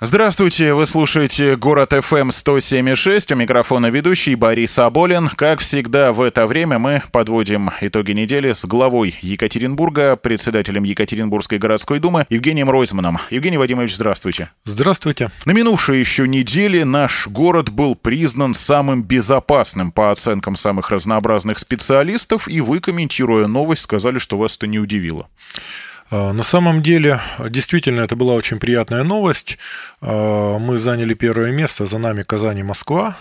Здравствуйте, вы слушаете «Город FM 107.6», у микрофона ведущий Борис Аболин. Как всегда в это время мы подводим итоги недели с главой Екатеринбурга, председателем Екатеринбургской городской думы Евгением Ройзманом. Евгений Вадимович, здравствуйте. Здравствуйте. На минувшей еще неделе наш город был признан самым безопасным по оценкам самых разнообразных специалистов, и вы, комментируя новость, сказали, что вас это не удивило. А, на самом деле, действительно, это была очень приятная новость. А, мы заняли первое место, за нами Казань и Москва.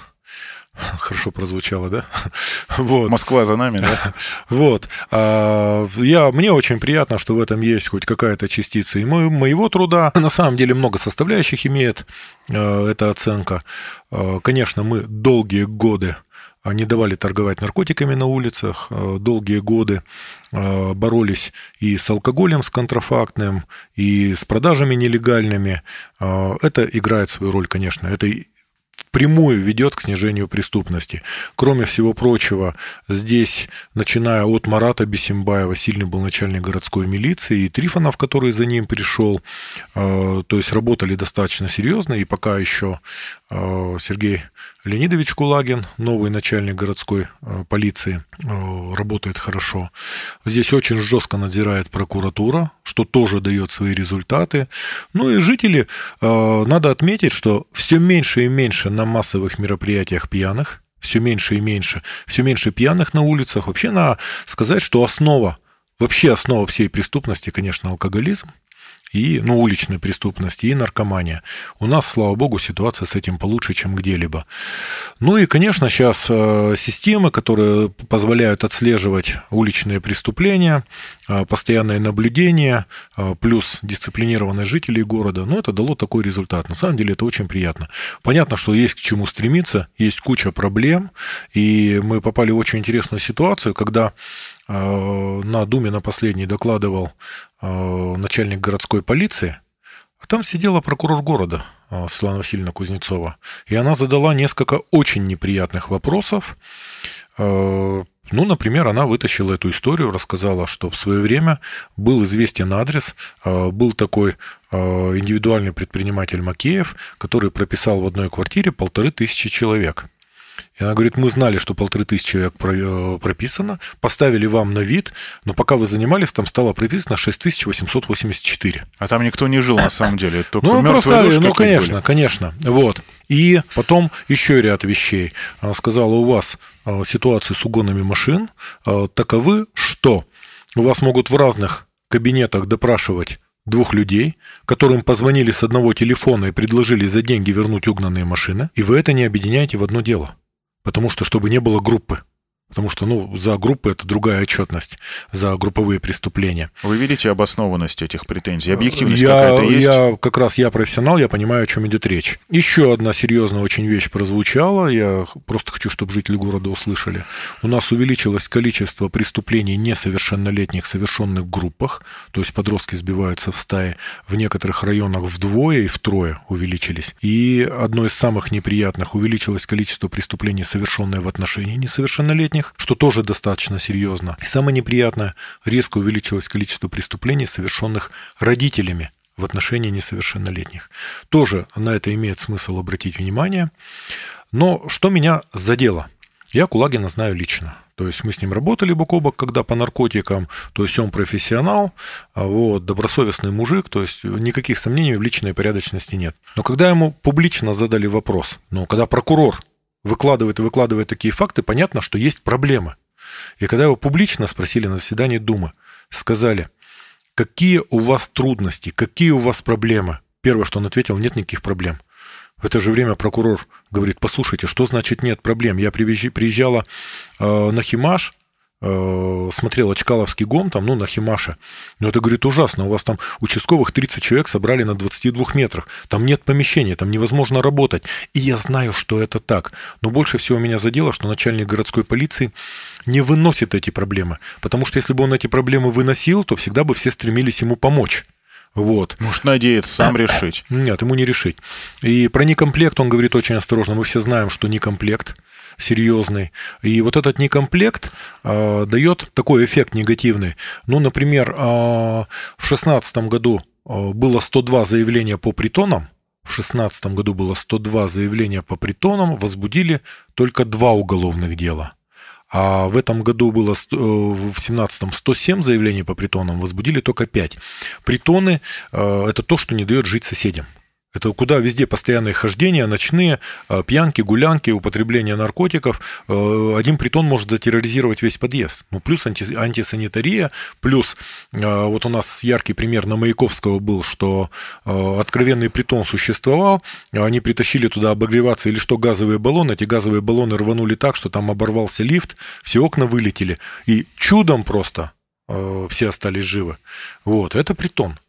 Хорошо прозвучало, да? Вот. Москва за нами, да? Вот. А, я, мне очень приятно, что в этом есть хоть какая-то частица и моего труда. На самом деле много составляющих имеет эта оценка. Конечно, мы долгие годы не давали торговать наркотиками на улицах, э, долгие годы э, боролись и с алкоголем, с контрафактным, и с продажами нелегальными. Э, это играет свою роль, конечно. Это впрямую ведет к снижению преступности. Кроме всего прочего, здесь, начиная от Марата Бесимбаева, сильный был начальник городской милиции, и Трифонов, который за ним пришел, то есть работали достаточно серьезно, и пока еще Сергей Леонидович Кулагин, новый начальник городской э, полиции, э, работает хорошо. Здесь очень жестко надзирает прокуратура, что тоже дает свои результаты. Ну и жители, э, надо отметить, что все меньше и меньше на массовых мероприятиях пьяных, все меньше и меньше, все меньше пьяных на улицах. Вообще надо сказать, что основа, вообще основа всей преступности, конечно, алкоголизм и, ну, уличной преступности, и наркомания. У нас, слава богу, ситуация с этим получше, чем где-либо. Ну и, конечно, сейчас э, системы, которые позволяют отслеживать уличные преступления, э, постоянное наблюдение, э, плюс дисциплинированность жителей города, ну, это дало такой результат. На самом деле это очень приятно. Понятно, что есть к чему стремиться, есть куча проблем, и мы попали в очень интересную ситуацию, когда на Думе на последней докладывал Э, начальник городской полиции, а там сидела прокурор города э, Светлана Васильевна Кузнецова. И она задала несколько очень неприятных вопросов. Э, ну, например, она вытащила эту историю, рассказала, что в свое время был известен адрес, был такой индивидуальный предприниматель Макеев, который прописал в одной квартире полторы тысячи человек – и она говорит, мы знали, что полторы тысячи человек э, прописано, поставили вам на вид, но пока вы занимались, там стало прописано 6884. А там никто не жил на самом деле, только ну, просто, души Ну, конечно, были. конечно. Вот. И потом еще ряд вещей. Она сказала, у вас э, ситуации с угонами машин э, таковы, что у вас могут в разных кабинетах допрашивать двух людей, которым позвонили с одного телефона и предложили за деньги вернуть угнанные машины, и вы это не объединяете в одно дело. Потому что, чтобы не было группы. Потому что, ну, за группы это другая отчетность, за групповые преступления. Вы видите обоснованность этих претензий? Объективность я, какая-то есть? Я как раз, я профессионал, я понимаю, о чем идет речь. Еще одна серьезная очень вещь прозвучала, я просто хочу, чтобы жители города услышали. У нас увеличилось количество преступлений несовершеннолетних, совершенных в группах, то есть подростки сбиваются в стаи, в некоторых районах вдвое и втрое увеличились. И одно из самых неприятных, увеличилось количество преступлений, совершенных в отношении несовершеннолетних, малолетних, что тоже достаточно серьезно. И самое неприятное, резко увеличилось количество преступлений, совершенных родителями в отношении несовершеннолетних. Тоже на это имеет смысл обратить внимание. Но что меня задело? Я Кулагина знаю лично. То есть мы с ним работали бок о бок, когда по наркотикам, то есть он профессионал, а вот, добросовестный мужик, то есть никаких сомнений в личной порядочности нет. Но когда ему публично задали вопрос, ну, когда прокурор выкладывает и выкладывает такие факты, понятно, что есть проблемы. И когда его публично спросили на заседании Думы, сказали, какие у вас трудности, какие у вас проблемы? Первое, что он ответил, нет никаких проблем. В это же время прокурор говорит, послушайте, что значит нет проблем? Я приезжала э, на Химаш, смотрел Очкаловский гом, там, ну, на Химаше. Но это, говорит, ужасно. У вас там участковых 30 человек собрали на 22 метрах. Там нет помещения, там невозможно работать. И я знаю, что это так. Но больше всего меня задело, что начальник городской полиции не выносит эти проблемы. Потому что если бы он эти проблемы выносил, то всегда бы все стремились ему помочь. Вот. Может, надеяться сам решить. Нет, ему не решить. И про некомплект он говорит очень осторожно. Мы все знаем, что некомплект серьезный. И вот этот некомплект э, дает такой эффект негативный. Ну, например, э, в 2016 году было 102 заявления по притонам, в 2016 году было 102 заявления по притонам, возбудили только два уголовных дела. А в этом году было э, в 17-м 107 заявлений по притонам, возбудили только 5. Притоны э, – это то, что не дает жить соседям. Это куда везде постоянные хождения, ночные, а, пьянки, гулянки, употребление наркотиков. А, один притон может затерроризировать весь подъезд. Ну, плюс анти, антисанитария, плюс а, вот у нас яркий пример на Маяковского был, что откровенный притон существовал, они притащили туда обогреваться или что газовые баллоны, эти газовые баллоны рванули так, что там оборвался лифт, все окна вылетели, и чудом просто все остались живы. Вот, это притон.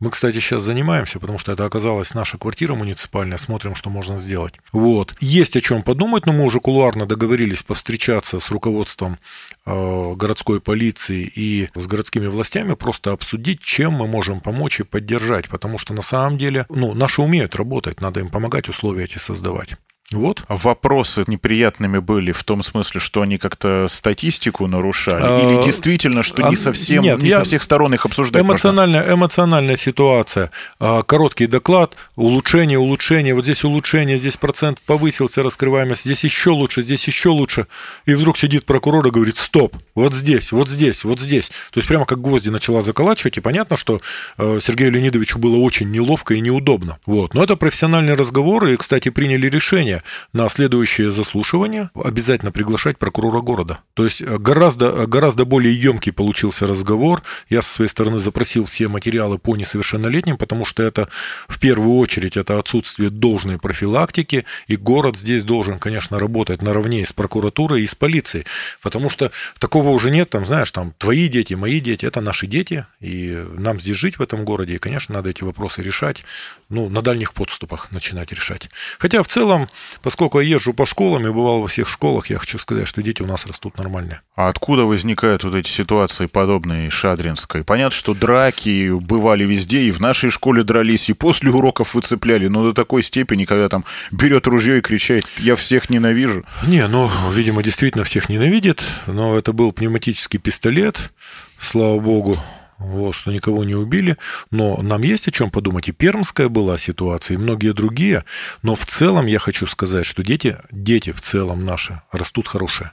Мы, кстати, сейчас занимаемся, потому что это оказалась наша квартира муниципальная, смотрим, что можно сделать. Вот. Есть о чем подумать, но мы уже кулуарно договорились повстречаться с руководством э, городской полиции и с городскими властями, просто обсудить, чем мы можем помочь и поддержать, потому что на самом деле, ну, наши умеют работать, надо им помогать, условия эти создавать. Вот. Вопросы неприятными были в том смысле, что они как-то статистику нарушали? А, Или действительно, что не а, совсем, Нет, не со всех сторон их обсуждать эмоциональная, можно? эмоциональная ситуация. А, короткий доклад, улучшение, улучшение. Вот здесь улучшение, здесь процент повысился, раскрываемость. Здесь еще лучше, здесь еще лучше. И вдруг сидит прокурор и говорит, стоп, вот здесь, вот здесь, вот здесь. То есть прямо как гвозди начала заколачивать. И понятно, что э, Сергею Леонидовичу было очень неловко и неудобно. Вот. Но это профессиональный разговор. И, кстати, приняли решение на следующее заслушивание обязательно приглашать прокурора города. То есть э, гораздо, гораздо более емкий получился разговор. Я со своей стороны запросил все материалы по несовершеннолетним, потому что это в первую очередь это отсутствие должной профилактики, и город здесь должен, конечно, работать наравне с прокуратурой и с полицией, потому что такого уже нет, там, знаешь, там, твои дети, мои дети, это наши дети, и нам здесь жить в этом городе, и, конечно, надо эти вопросы решать, ну, на дальних подступах начинать решать. Хотя в целом Поскольку я езжу по школам и бывал во всех школах, я хочу сказать, что дети у нас растут нормально. А откуда возникают вот эти ситуации, подобные Шадринской? Понятно, что драки бывали везде, и в нашей школе дрались, и после уроков выцепляли, но до такой степени, когда там берет ружье и кричит «я всех ненавижу». Не, ну, видимо, действительно всех ненавидит, но это был пневматический пистолет, слава богу, вот, что никого не убили. Но нам есть о чем подумать. И пермская была ситуация, и многие другие. Но в целом я хочу сказать, что дети, дети в целом наши растут хорошие.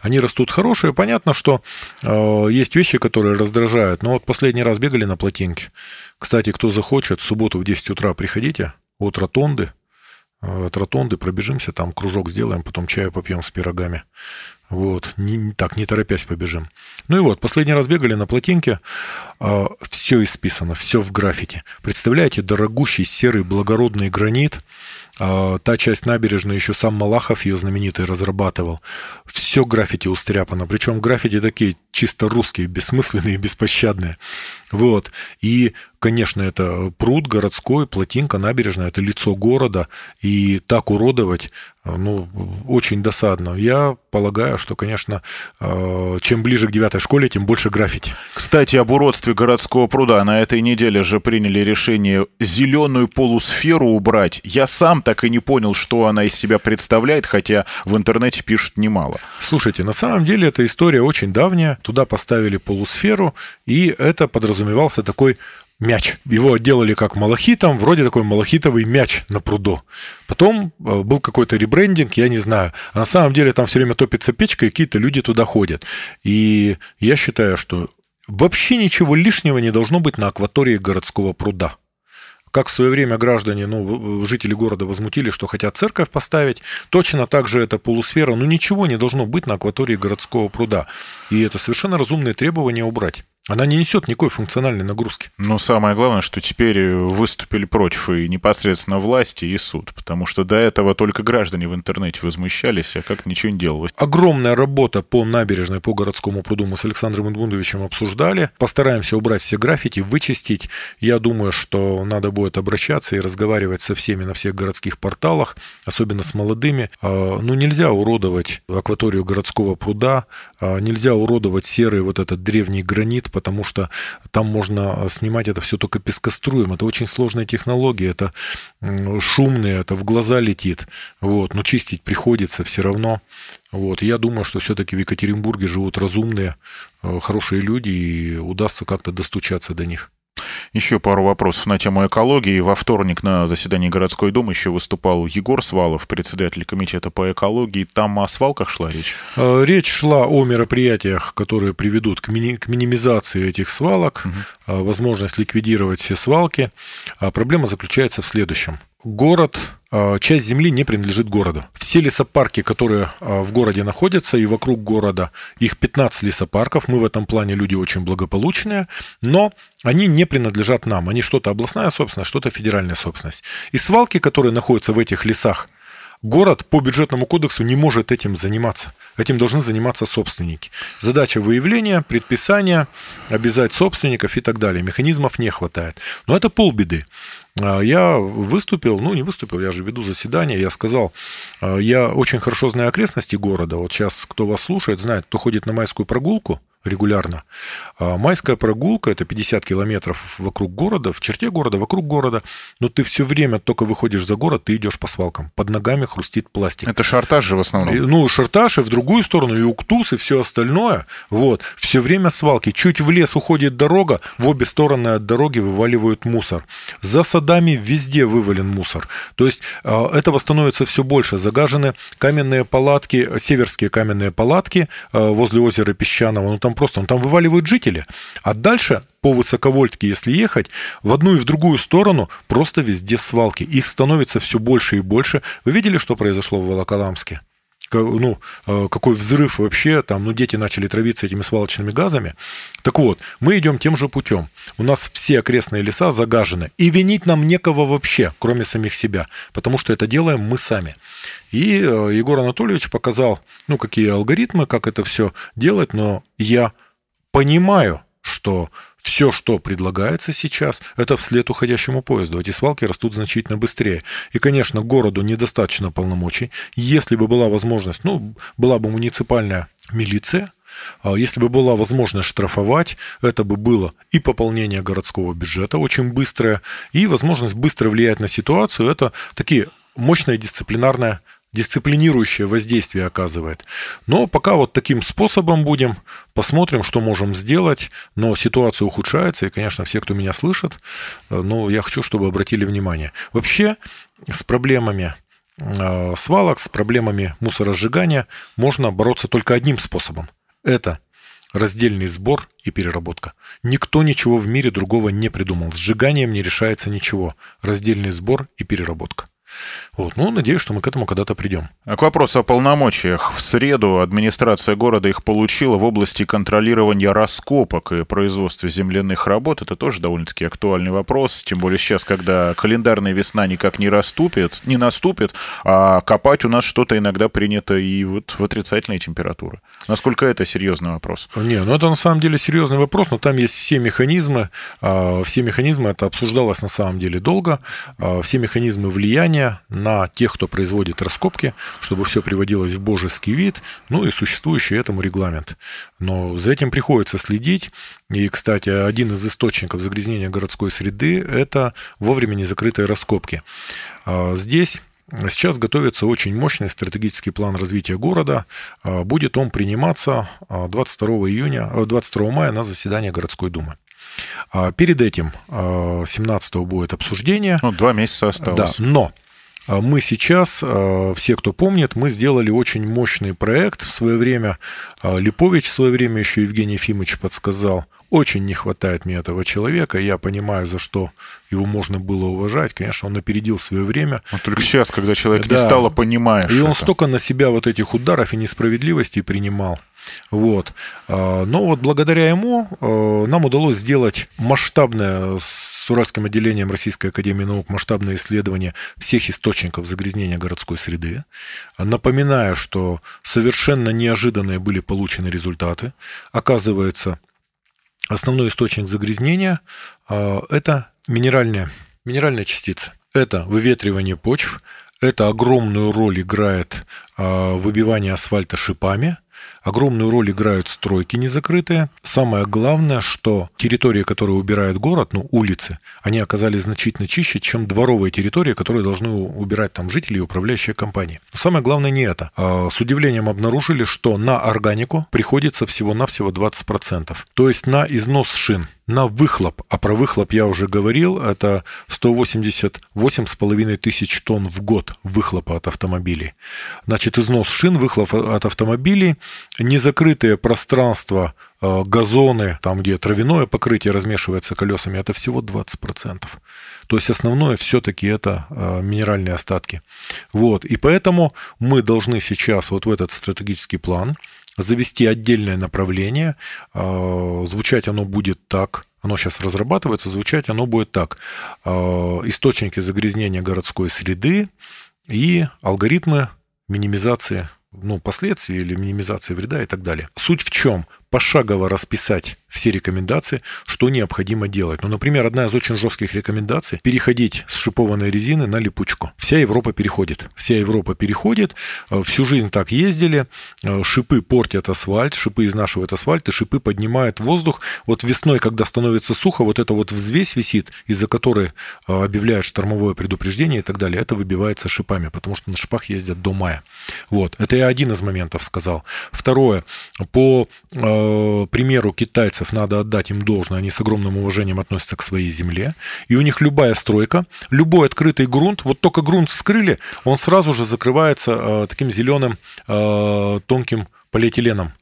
Они растут хорошие. Понятно, что э, есть вещи, которые раздражают. Но вот последний раз бегали на плотинке. Кстати, кто захочет, в субботу в 10 утра приходите от ротонды. Э, от ротонды пробежимся, там кружок сделаем, потом чаю попьем с пирогами. Вот, не, так, не торопясь побежим. Ну и вот, последний раз бегали на плотинке, э, а, все исписано, все в граффити. Представляете, дорогущий серый благородный гранит, э, та часть набережной еще сам Малахов ее знаменитый разрабатывал. Все граффити устряпано, причем граффити такие чисто русские, бессмысленные, беспощадные. Вот, и Конечно, это пруд городской, плотинка, набережная, это лицо города, и так уродовать, э, ну, очень досадно. Я полагаю, что, конечно, э, чем ближе к девятой школе, тем больше граффити. Кстати, об уродстве городского пруда. На этой неделе же приняли решение зеленую полусферу убрать. Я сам так и не понял, что она из себя представляет, хотя в интернете пишут немало. Слушайте, на самом деле эта история очень давняя. Туда поставили полусферу, и это подразумевался такой мяч. Его делали как малахитом, вроде такой малахитовый мяч на пруду. Потом э, был какой-то ребрендинг, я не знаю. А на самом деле там все время топится печка, и какие-то люди туда ходят. И я считаю, что вообще ничего лишнего не должно быть на акватории городского пруда. Как в свое время граждане, ну, жители города возмутили, что хотят церковь поставить, точно так же эта полусфера, ну, ничего не должно быть на акватории городского пруда. И это совершенно разумные требования убрать. Она не несет никакой функциональной нагрузки. Но самое главное, что теперь выступили против и непосредственно власти, и суд, потому что до этого только граждане в интернете возмущались, а как ничего не делалось. Огромная работа по набережной, по городскому пруду мы с Александром Эдмундовичем обсуждали. Постараемся убрать все граффити, вычистить. Я думаю, что надо будет обращаться и разговаривать со всеми на всех городских порталах, особенно с молодыми. А, ну, нельзя уродовать акваторию городского пруда, а, нельзя уродовать серый вот этот древний гранит, потому что там можно э, снимать это все только пескоструем. Это очень сложная технология, это шумные, это в глаза летит. Вот. Но чистить приходится все равно. Вот. Я думаю, что все-таки в Екатеринбурге живут разумные, э, хорошие люди, и удастся как-то достучаться до них. Еще пару вопросов на тему экологии. Во вторник на заседании городской думы еще выступал Егор Свалов, председатель комитета по экологии. Там о свалках шла речь? Э, речь шла о мероприятиях, которые приведут к, мини- к минимизации этих свалок, угу. возможность ликвидировать все свалки. А проблема заключается в следующем город, а, часть земли не принадлежит городу. Все лесопарки, которые а, в городе находятся и вокруг города, их 15 лесопарков, мы в этом плане люди очень благополучные, но они не принадлежат нам. Они что-то областная собственность, что-то федеральная собственность. И свалки, которые находятся в этих лесах, Город по бюджетному кодексу не может этим заниматься. Этим должны заниматься собственники. Задача выявления, предписания, обязать собственников и так далее. Механизмов не хватает. Но это полбеды. А, я выступил, ну не выступил, я же веду заседание, я сказал, а, я очень хорошо знаю окрестности города. Вот сейчас, кто вас слушает, знает, кто ходит на майскую прогулку, регулярно. А майская прогулка – это 50 километров вокруг города, в черте города, вокруг города, но ты все время только выходишь за город, ты идешь по свалкам. Под ногами хрустит пластик. Это шартаж же в основном. И, ну, шартаж и в другую сторону, и уктус, и все остальное. Вот. Все время свалки. Чуть в лес уходит дорога, в обе стороны от дороги вываливают мусор. За садами везде вывален мусор. То есть а, этого становится все больше. Загажены каменные палатки, северские каменные палатки а, возле озера Песчаного. Ну, там просто, он там вываливают жители. А дальше по высоковольтке, если ехать, в одну и в другую сторону просто везде свалки. Их становится все больше и больше. Вы видели, что произошло в Волоколамске? Ну, э, какой взрыв вообще, там, ну, дети начали травиться этими свалочными газами. Так вот, мы идем тем же путем. У нас все окрестные леса загажены, и винить нам некого вообще, кроме самих себя, потому что это делаем мы сами. И э, Егор Анатольевич показал, ну, какие алгоритмы, как это все делать, но я понимаю, что все, что предлагается сейчас, это вслед уходящему поезду. Эти свалки растут значительно быстрее. И, конечно, городу недостаточно полномочий. Если бы была возможность, ну, была бы муниципальная милиция, а если бы была возможность штрафовать, это бы было и пополнение городского бюджета очень быстрое, и возможность быстро влиять на ситуацию. Это такие мощная дисциплинарная дисциплинирующее воздействие оказывает. Но пока вот таким способом будем, посмотрим, что можем сделать, но ситуация ухудшается, и, конечно, все, кто меня слышит, э, но я хочу, чтобы обратили внимание. Вообще с проблемами э, свалок, с проблемами мусоросжигания можно бороться только одним способом. Это раздельный сбор и переработка. Никто ничего в мире другого не придумал. Сжиганием не решается ничего. Раздельный сбор и переработка. Вот. Ну, надеюсь, что мы к этому когда-то придем. А к вопросу о полномочиях. В среду администрация города их получила в области контролирования раскопок и производства земляных работ. Это тоже довольно-таки актуальный вопрос. Тем более сейчас, когда календарная весна никак не раступит, не наступит, а копать у нас что-то иногда принято и вот в отрицательные температуры. Насколько это серьезный вопрос? Не, ну это на самом деле серьезный вопрос, но там есть все механизмы. А, все механизмы, это обсуждалось на самом деле долго. А, все механизмы влияния на тех, кто производит раскопки, чтобы все приводилось в божеский вид, ну и существующий этому регламент. Но за этим приходится следить. И, кстати, один из источников загрязнения городской среды – это вовремя незакрытые раскопки. А здесь Сейчас готовится очень мощный стратегический план развития города. А будет он приниматься 22 июня, 22 мая на заседании городской думы. Перед этим 17 будет обсуждение. Ну, два месяца осталось. Да, но а мы сейчас, а, все, кто помнит, мы сделали очень мощный проект в свое время. А, Липович в свое время еще Евгений Ефимович подсказал. Очень не хватает мне этого человека. Я понимаю, за что его можно было уважать. Конечно, он опередил свое время. Но только сейчас, когда человек да. не стало, понимаешь. И он это. столько на себя вот этих ударов и несправедливости принимал. Вот. Но вот благодаря ему нам удалось сделать масштабное с Уральским отделением Российской Академии Наук масштабное исследование всех источников загрязнения городской среды. Напоминаю, что совершенно неожиданные были получены результаты. Оказывается, основной источник загрязнения – это минеральные, минеральные частицы. Это выветривание почв, это огромную роль играет выбивание асфальта шипами – Огромную роль играют стройки незакрытые. Самое главное, что территории, которые убирает город, ну, улицы, они оказались значительно чище, чем дворовые территории, которые должны убирать там жители и управляющие компании. Но самое главное не это. А, с удивлением обнаружили, что на органику приходится всего-навсего 20%. То есть на износ шин на выхлоп. А про выхлоп я уже говорил, это 188,5 тысяч тонн в год выхлопа от автомобилей. Значит, износ шин, выхлоп от автомобилей, незакрытые пространства, э, газоны, там, где травяное покрытие размешивается колесами, это всего 20%. То есть основное все-таки это э, минеральные остатки. Вот. И поэтому мы должны сейчас вот в этот стратегический план завести отдельное направление. А, звучать оно будет так. Оно сейчас разрабатывается, звучать оно будет так. А, источники загрязнения городской среды и алгоритмы минимизации ну, последствий или минимизации вреда и так далее. Суть в чем? Пошагово расписать все рекомендации, что необходимо делать. Ну, например, одна из очень жестких рекомендаций – переходить с шипованной резины на липучку. Вся Европа переходит. Вся Европа переходит. Э, всю жизнь так ездили. Э, шипы портят асфальт, шипы изнашивают асфальт, и шипы поднимают воздух. Вот весной, когда становится сухо, вот эта вот взвесь висит, из-за которой э, объявляют штормовое предупреждение и так далее. Это выбивается шипами, потому что на шипах ездят до мая. Вот. Это я один из моментов сказал. Второе. По э, примеру китайцев китайцев надо отдать им должное, они с огромным уважением относятся к своей земле, и у них любая стройка, любой открытый грунт, вот только грунт вскрыли, он сразу же закрывается э, таким зеленым э, тонким полиэтиленом.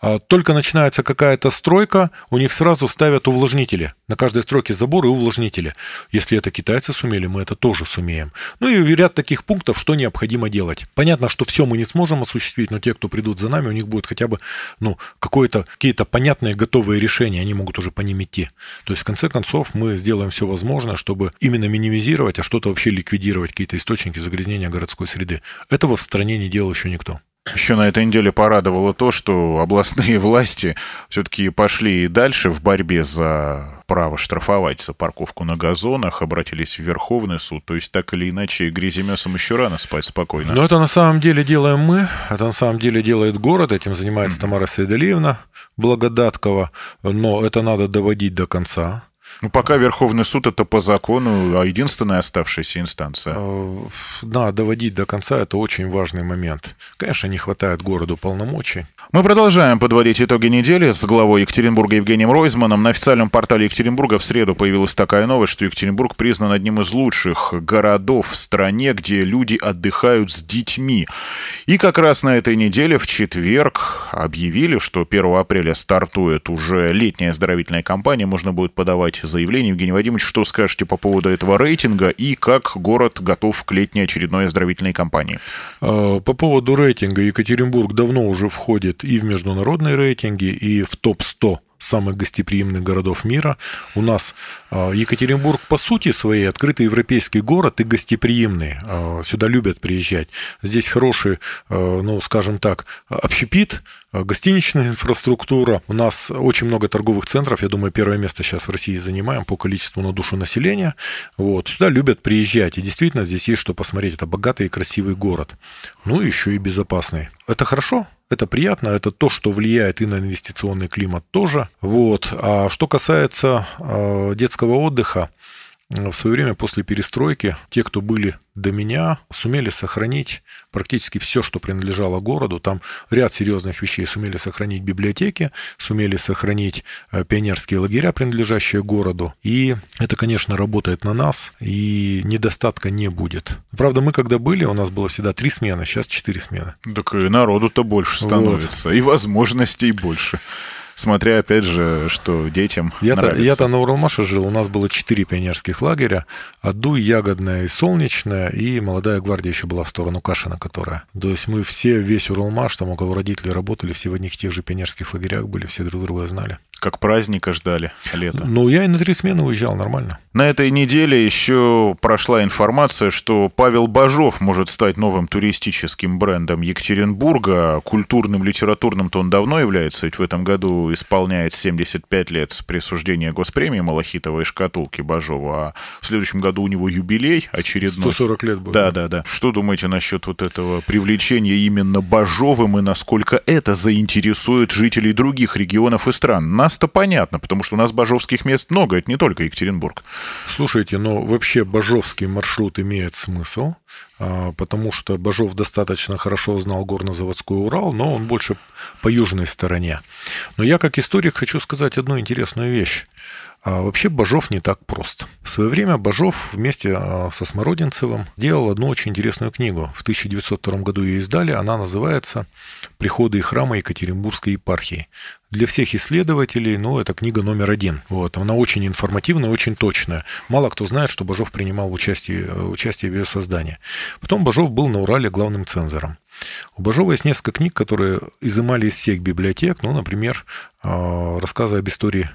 А только начинается какая-то стройка, у них сразу ставят увлажнители. На каждой стройке забор и увлажнители. Если это китайцы сумели, мы это тоже сумеем. Ну и ряд таких пунктов, что необходимо делать. Понятно, что все мы не сможем осуществить, но те, кто придут за нами, у них будет хотя бы ну, какие-то понятные готовые решения, они могут уже по ним идти. То есть, в конце концов, мы сделаем все возможное, чтобы именно минимизировать, а что-то вообще ликвидировать, какие-то источники загрязнения городской среды. Этого в стране не делал еще никто. Еще на этой неделе порадовало то, что областные власти все-таки пошли и дальше в борьбе за право штрафовать за парковку на газонах, обратились в Верховный суд. То есть так или иначе гряземесом еще рано спать спокойно. Но это на самом деле делаем мы, это на самом деле делает город, этим занимается. Тамара Сайдалиевна Благодаткова, но это надо доводить до конца. Ну, пока Верховный суд это по закону, а единственная оставшаяся инстанция. Да, доводить до конца это очень важный момент. Конечно, не хватает городу полномочий. Мы продолжаем подводить итоги недели с главой Екатеринбурга Евгением Ройзманом. На официальном портале Екатеринбурга в среду появилась такая новость, что Екатеринбург признан одним из лучших городов в стране, где люди отдыхают с детьми. И как раз на этой неделе, в четверг, объявили, что 1 апреля стартует уже летняя оздоровительная кампания. Можно будет подавать заявление. Евгений Вадимович, что скажете по поводу этого рейтинга и как город готов к летней очередной оздоровительной кампании? А, по поводу рейтинга Екатеринбург давно уже входит и в международные рейтинги, и в топ-100 самых гостеприимных городов мира. У нас а, Екатеринбург по сути своей открытый европейский город и гостеприимный. А, сюда любят приезжать. Здесь хороший, ну, скажем так, общепит, гостиничная инфраструктура. У нас очень много торговых центров. Я думаю, первое место сейчас в России занимаем по количеству на душу населения. Вот. Сюда любят приезжать. И действительно, здесь есть что посмотреть. Это богатый и красивый город. Ну, еще и безопасный. Это хорошо? Это приятно, это то, что влияет и на инвестиционный климат тоже. Вот. А что касается э, детского отдыха, в свое время после перестройки те, кто были до меня, сумели сохранить практически все, что принадлежало городу. Там ряд серьезных вещей сумели сохранить библиотеки, сумели сохранить э, пионерские лагеря, принадлежащие городу. И это, конечно, работает на нас, и недостатка не будет. Правда, мы когда были, у нас было всегда три смены, сейчас четыре смены. Так и народу-то больше становится, вот. и возможностей больше. Смотря, опять же, что детям Я-то, я-то на Уралмаше жил, у нас было четыре пионерских лагеря. Адуй, Ягодная и Солнечная, и Молодая гвардия еще была в сторону Кашина, которая. То есть мы все, весь Уралмаш, там у кого родители работали, все в одних тех же пионерских лагерях были, все друг друга знали. Как праздника ждали лето. Ну, я и на три смены уезжал нормально. На этой неделе еще прошла информация, что Павел Бажов может стать новым туристическим брендом Екатеринбурга. Культурным, литературным-то он давно является, ведь в этом году исполняет 75 лет присуждения госпремии Малахитовой шкатулки Бажова, а в следующем году у него юбилей очередной. 140 лет будет. Да, да, да. Что думаете насчет вот этого привлечения именно Бажовым и насколько это заинтересует жителей других регионов и стран? На нас-то понятно, потому что у нас бажовских мест много, это не только Екатеринбург. Слушайте, но вообще бажовский маршрут имеет смысл, потому что Бажов достаточно хорошо знал горнозаводской Урал, но он больше по южной стороне. Но я как историк хочу сказать одну интересную вещь. А вообще Бажов не так прост. В свое время Бажов вместе а, со Смородинцевым делал одну очень интересную книгу. В 1902 году ее издали. Она называется «Приходы и храмы Екатеринбургской епархии». Для всех исследователей, ну, это книга номер один. Вот. Она очень информативная, очень точная. Мало кто знает, что Бажов принимал участие, участие в ее создании. Потом Бажов был на Урале главным цензором. У Бажова есть несколько книг, которые изымали из всех библиотек. Ну, например, а, рассказы об истории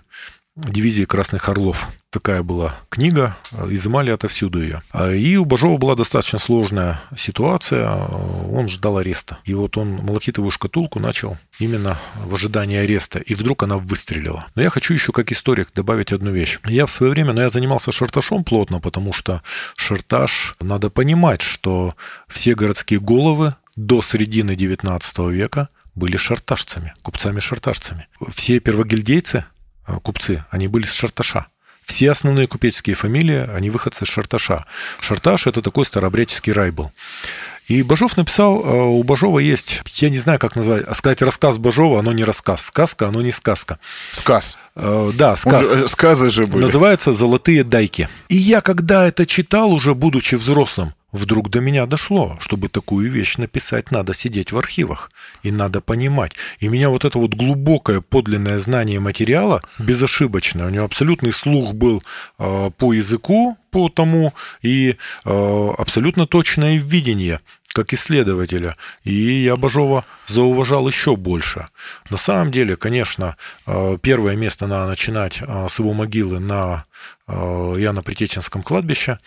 дивизии Красных Орлов. Такая была книга, изымали отовсюду ее. А, и у Бажова была достаточно сложная ситуация, он ждал ареста. И вот он малахитовую шкатулку начал именно в ожидании ареста, и вдруг она выстрелила. Но я хочу еще как историк добавить одну вещь. Я в свое время, но я занимался шарташом плотно, потому что шарташ, надо понимать, что все городские головы до середины 19 века были шарташцами, купцами-шарташцами. Все первогильдейцы купцы, они были с Шарташа. Все основные купеческие фамилии, они выходцы с Шарташа. Шарташ – это такой старообрядческий рай был. И Бажов написал, э, у Бажова есть, я не знаю, как назвать, а сказать рассказ Бажова, оно не рассказ. Сказка, оно не сказка. Сказ. Э, да, сказ. Он, сказы же были. Называется «Золотые дайки». И я, когда это читал, уже будучи взрослым, Вдруг до меня дошло, чтобы такую вещь написать, надо сидеть в архивах, и надо понимать. И меня вот это вот глубокое подлинное знание материала, безошибочное, у него абсолютный слух был э, по языку, по тому, и э, абсолютно точное видение как исследователя. И я Бажова зауважал еще больше. На самом деле, конечно, э, первое место надо начинать с его могилы на э, Яно-Притеченском кладбище.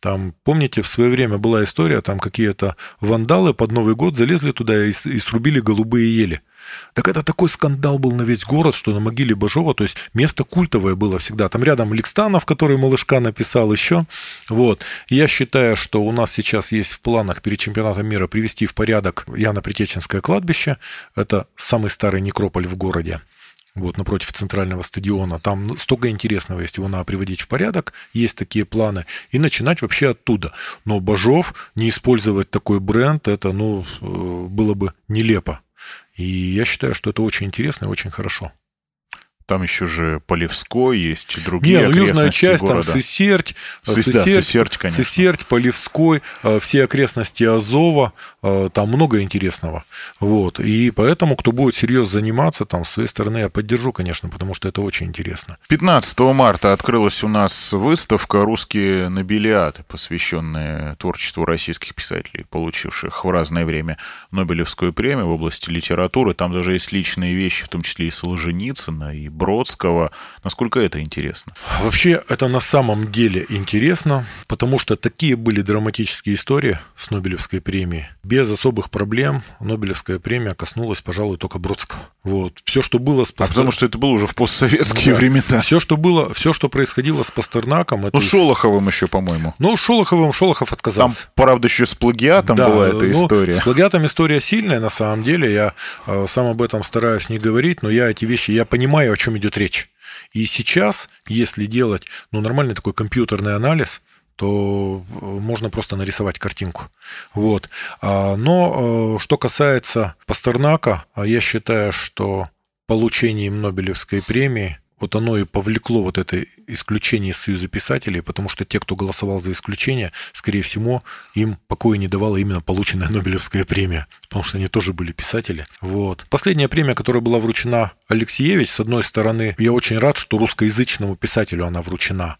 Там, помните, в свое время была история, там какие-то вандалы под Новый год залезли туда и, и срубили голубые ели. Так это такой скандал был на весь город, что на могиле Бажова, то есть место культовое было всегда. Там рядом Лекстанов, который малышка написал еще. Вот. я считаю, что у нас сейчас есть в планах перед чемпионатом мира привести в порядок Яно-Притеченское кладбище. Это самый старый некрополь в городе вот напротив центрального стадиона. Там столько интересного есть, его надо приводить в порядок, есть такие планы, и начинать вообще оттуда. Но Бажов, не использовать такой бренд, это ну, э, было бы нелепо. И я считаю, что это очень интересно и очень хорошо. Там еще же Полевской есть, другие Не, ну, южная часть, города. там Сысерть, Сыс, Сысерть, да, Сысерть, конечно. Сысерть, Полевской, э, все окрестности Азова, э, там много интересного. Вот. И поэтому, кто будет серьезно заниматься, там, с своей стороны я поддержу, конечно, потому что это очень интересно. 15 марта открылась у нас выставка «Русские нобелиаты», посвященная творчеству российских писателей, получивших в разное время Нобелевскую премию в области литературы. Там даже есть личные вещи, в том числе и Солженицына, и Бродского. Насколько это интересно? Вообще, это на самом деле интересно, потому что такие были драматические истории с Нобелевской премией. Без особых проблем Нобелевская премия коснулась, пожалуй, только Бродского. Вот. Все, что было с Пастер... А потому что это было уже в постсоветские да. времена. Все, что было, все, что происходило с Пастернаком... Это... Ну, Шолоховым еще, по-моему. Ну, Шолоховым Шолохов отказался. Там, правда, еще с плагиатом да, была эта ну, история. С плагиатом история сильная, на самом деле. Я э, сам об этом стараюсь не говорить, но я эти вещи, я понимаю, о чем идет речь. И сейчас, если делать ну, нормальный такой компьютерный анализ, то э, можно просто нарисовать картинку. Вот. А, но э, что касается Пастернака, я считаю, что получением Нобелевской премии вот оно и повлекло вот это исключение из Союза писателей, потому что те, кто голосовал за исключение, скорее всего, им покоя не давала именно полученная Нобелевская премия, потому что они тоже были писатели. Вот. Последняя премия, которая была вручена Алексеевич, с одной стороны, я очень рад, что русскоязычному писателю она вручена.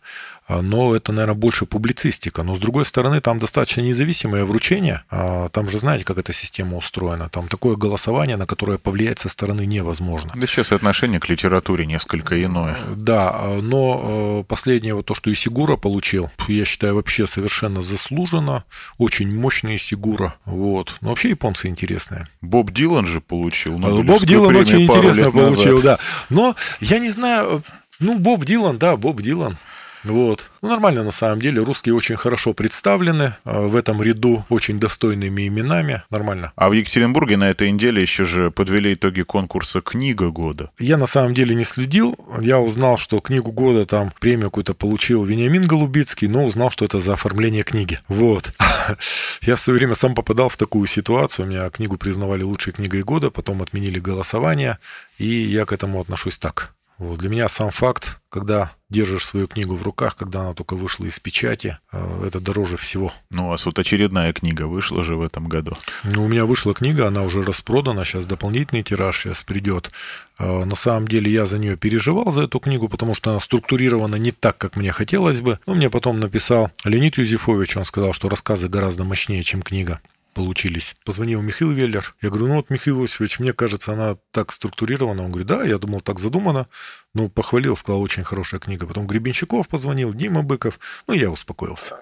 А, но это, наверное, больше публицистика. Но, с другой стороны, там достаточно независимое вручение. А, там же знаете, как эта система устроена. Там такое голосование, на которое повлиять со стороны невозможно. Да сейчас отношение к литературе несколько иное. Да, а, но последнее вот то, что Исигура получил, я считаю, вообще совершенно заслуженно. Очень мощная Исигура. Вот. Но вообще японцы интересные. Боб Дилан же получил. Боб Дилан очень интересно получил, назад. да. Но я не знаю, ну, Боб Дилан, да, Боб Дилан. Вот. Ну, нормально на самом деле. Русские очень хорошо представлены а, в этом ряду очень достойными именами. Нормально. А в Екатеринбурге на этой неделе еще же подвели итоги конкурса «Книга года». Я на самом деле не следил. Я узнал, что книгу года там премию какую-то получил Вениамин Голубицкий, но узнал, что это за оформление книги. Вот. Я в свое время сам попадал в такую ситуацию. У меня книгу признавали лучшей книгой года, потом отменили голосование, и я к этому отношусь так. Вот. Для меня сам факт, когда держишь свою книгу в руках, когда она только вышла из печати, э, это дороже всего. Ну, у вас вот очередная книга вышла же в этом году. Ну, у меня вышла книга, она уже распродана, сейчас дополнительный тираж сейчас придет. Э, на самом деле я за нее переживал, за эту книгу, потому что она структурирована не так, как мне хотелось бы. Но мне потом написал Леонид Юзефович, он сказал, что рассказы гораздо мощнее, чем книга получились. Позвонил Михаил Веллер. Я говорю, ну вот, Михаил Иосифович, мне кажется, она так структурирована. Он говорит, да, я думал, так задумано. Ну, похвалил, сказал, очень хорошая книга. Потом Гребенщиков позвонил, Дима Быков. Ну, я успокоился.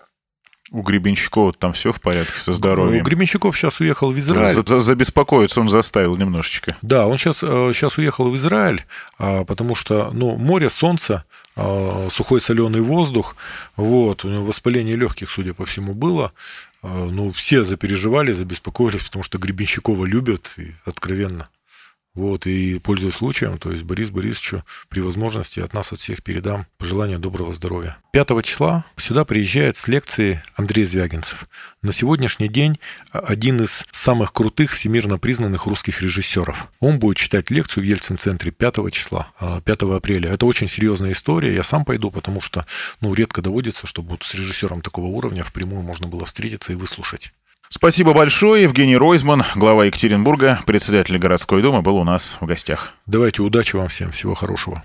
У Гребенщикова там все в порядке со здоровьем. У Гребенщиков сейчас уехал в Израиль. За, забеспокоиться он заставил немножечко. Да, он сейчас, сейчас э, уехал в Израиль, а, потому что ну, море, солнце, а, сухой соленый воздух. Вот, у него воспаление легких, судя по всему, было. А, ну, все запереживали, забеспокоились, потому что Гребенщикова любят, и откровенно. Вот, и пользуясь случаем, то есть Борис Борисовичу при возможности от нас, от всех передам пожелание доброго здоровья. 5 числа сюда приезжает с лекции Андрей Звягинцев. На сегодняшний день один из самых крутых всемирно признанных русских режиссеров. Он будет читать лекцию в Ельцин-центре 5 числа, 5 а, апреля. Это очень серьезная история. Я сам пойду, потому что ну, редко доводится, чтобы вот с режиссером такого уровня впрямую можно было встретиться и выслушать. Спасибо большое. Евгений Ройзман, глава Екатеринбурга, председатель городской думы, был у нас в гостях. Давайте удачи вам всем. Всего хорошего.